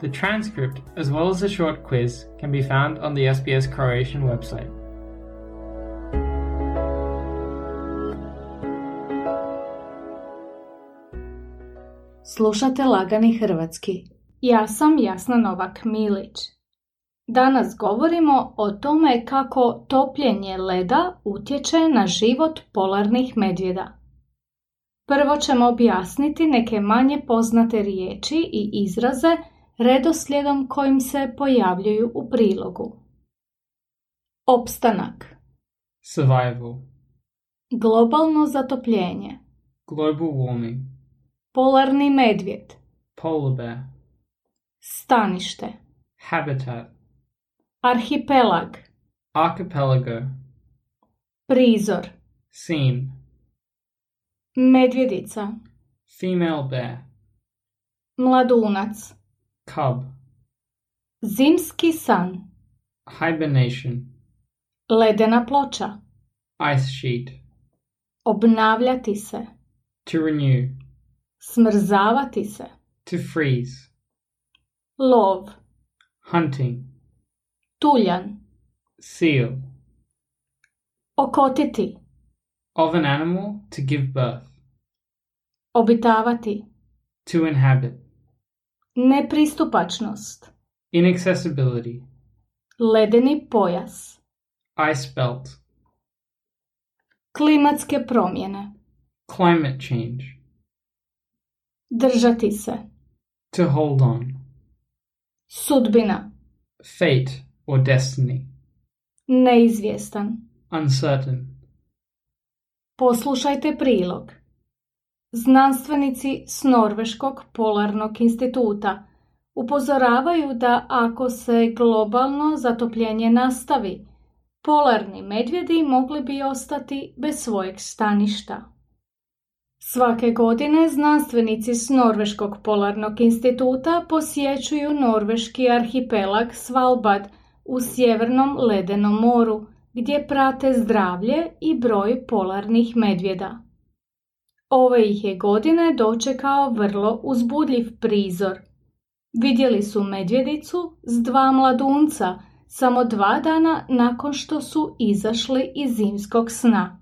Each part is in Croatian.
The transcript, as well as a short quiz, can be found on the SBS Croatian website. Slušate Lagani Hrvatski. Ja sam Jasna Novak Milić. Danas govorimo o tome kako topljenje leda utječe na život polarnih medvjeda. Prvo ćemo objasniti neke manje poznate riječi i izraze redoslijedom kojim se pojavljuju u prilogu. Opstanak. Survival, Globalno zatopljenje. Global warming, Polarni medvjed. Polar bear, Stanište. Habitat, Arhipelag. Archipelago, Prizor. Scene, Medvjedica. Female bear, Mladunac cub, Zimski san. Hibernation, Ledena ploča. Ice sheet, Obnavljati se. To renew, Smrzavati se. To freeze, Lov. Hunting, Tuljan. Seal, Okotiti. Of an animal to give birth, Obitavati. To inhabit, Nepristupačnost. Inaccessibility, Ledeni pojas. Ice belt, Klimatske promjene. Climate change, Držati se. To hold on, Sudbina. Fate or destiny, Neizvjestan. Uncertain, Poslušajte prilog. Znanstvenici s Norveškog polarnog instituta upozoravaju da ako se globalno zatopljenje nastavi, polarni medvjedi mogli bi ostati bez svojeg staništa. Svake godine znanstvenici s Norveškog polarnog instituta posjećuju norveški arhipelag Svalbard u sjevernom ledenom moru, gdje prate zdravlje i broj polarnih medvjeda. Ove ih je godine dočekao vrlo uzbudljiv prizor. Vidjeli su medvjedicu s dva mladunca samo dva dana nakon što su izašli iz zimskog sna.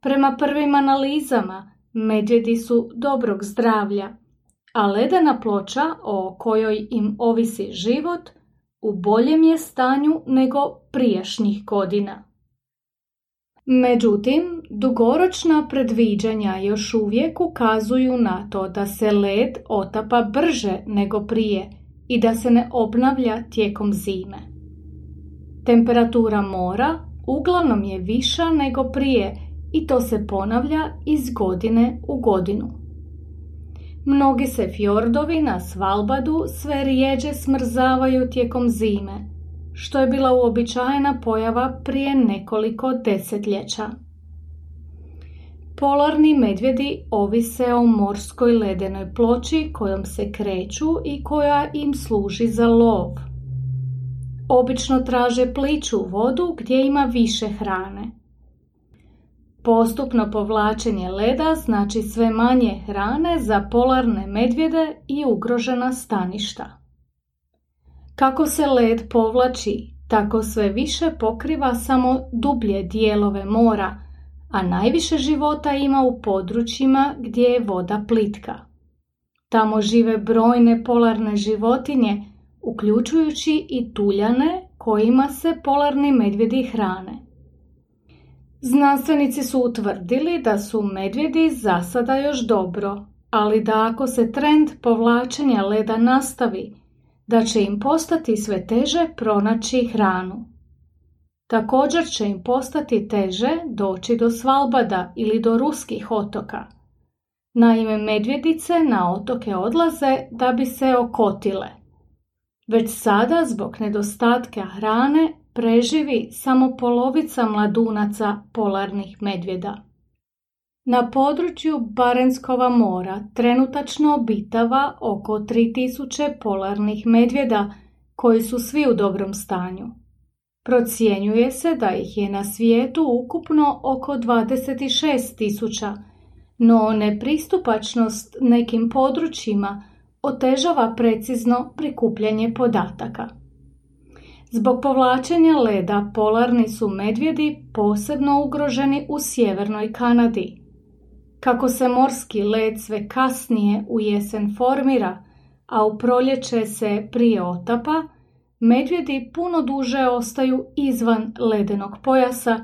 Prema prvim analizama, medvjedi su dobrog zdravlja, a ledena ploča o kojoj im ovisi život u boljem je stanju nego prijašnjih godina. Međutim, dugoročna predviđanja još uvijek ukazuju na to da se led otapa brže nego prije i da se ne obnavlja tijekom zime. Temperatura mora uglavnom je viša nego prije i to se ponavlja iz godine u godinu. Mnogi se fjordovi na Svalbadu sve rijeđe smrzavaju tijekom zime, što je bila uobičajena pojava prije nekoliko desetljeća. Polarni medvjedi ovise o morskoj ledenoj ploči kojom se kreću i koja im služi za lov. Obično traže pliću vodu gdje ima više hrane. Postupno povlačenje leda znači sve manje hrane za polarne medvjede i ugrožena staništa. Kako se led povlači, tako sve više pokriva samo dublje dijelove mora, a najviše života ima u područjima gdje je voda plitka. Tamo žive brojne polarne životinje, uključujući i tuljane kojima se polarni medvjedi hrane. Znanstvenici su utvrdili da su medvjedi za sada još dobro, ali da ako se trend povlačenja leda nastavi, da će im postati sve teže pronaći hranu. Također će im postati teže doći do Svalbada ili do ruskih otoka. Naime, medvjedice na otoke odlaze da bi se okotile. Već sada zbog nedostatka hrane preživi samo polovica mladunaca polarnih medvjeda. Na području Barenskova mora trenutačno obitava oko 3000 polarnih medvjeda koji su svi u dobrom stanju. Procjenjuje se da ih je na svijetu ukupno oko 26.000, no nepristupačnost nekim područjima otežava precizno prikupljanje podataka. Zbog povlačenja leda polarni su medvjedi posebno ugroženi u sjevernoj Kanadi. Kako se morski led sve kasnije u jesen formira, a u proljeće se prije otapa, medvjedi puno duže ostaju izvan ledenog pojasa,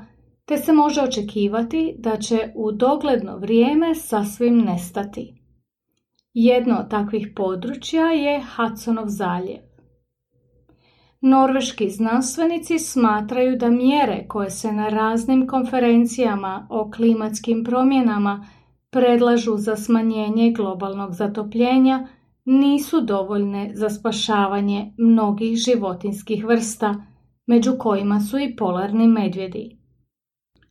te se može očekivati da će u dogledno vrijeme sasvim nestati. Jedno od takvih područja je Hudsonov zaljev. Norveški znanstvenici smatraju da mjere koje se na raznim konferencijama o klimatskim promjenama predlažu za smanjenje globalnog zatopljenja nisu dovoljne za spašavanje mnogih životinskih vrsta, među kojima su i polarni medvjedi.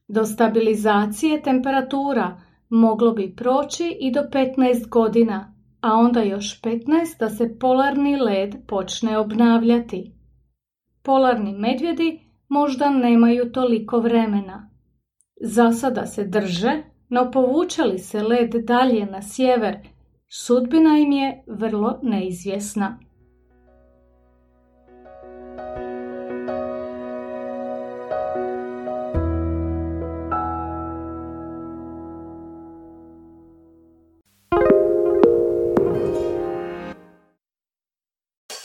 Do stabilizacije temperatura moglo bi proći i do 15 godina, a onda još 15 da se polarni led počne obnavljati. Polarni medvjedi možda nemaju toliko vremena. Za sada se drže, no povuče li se led dalje na sjever, sudbina im je vrlo neizvjesna.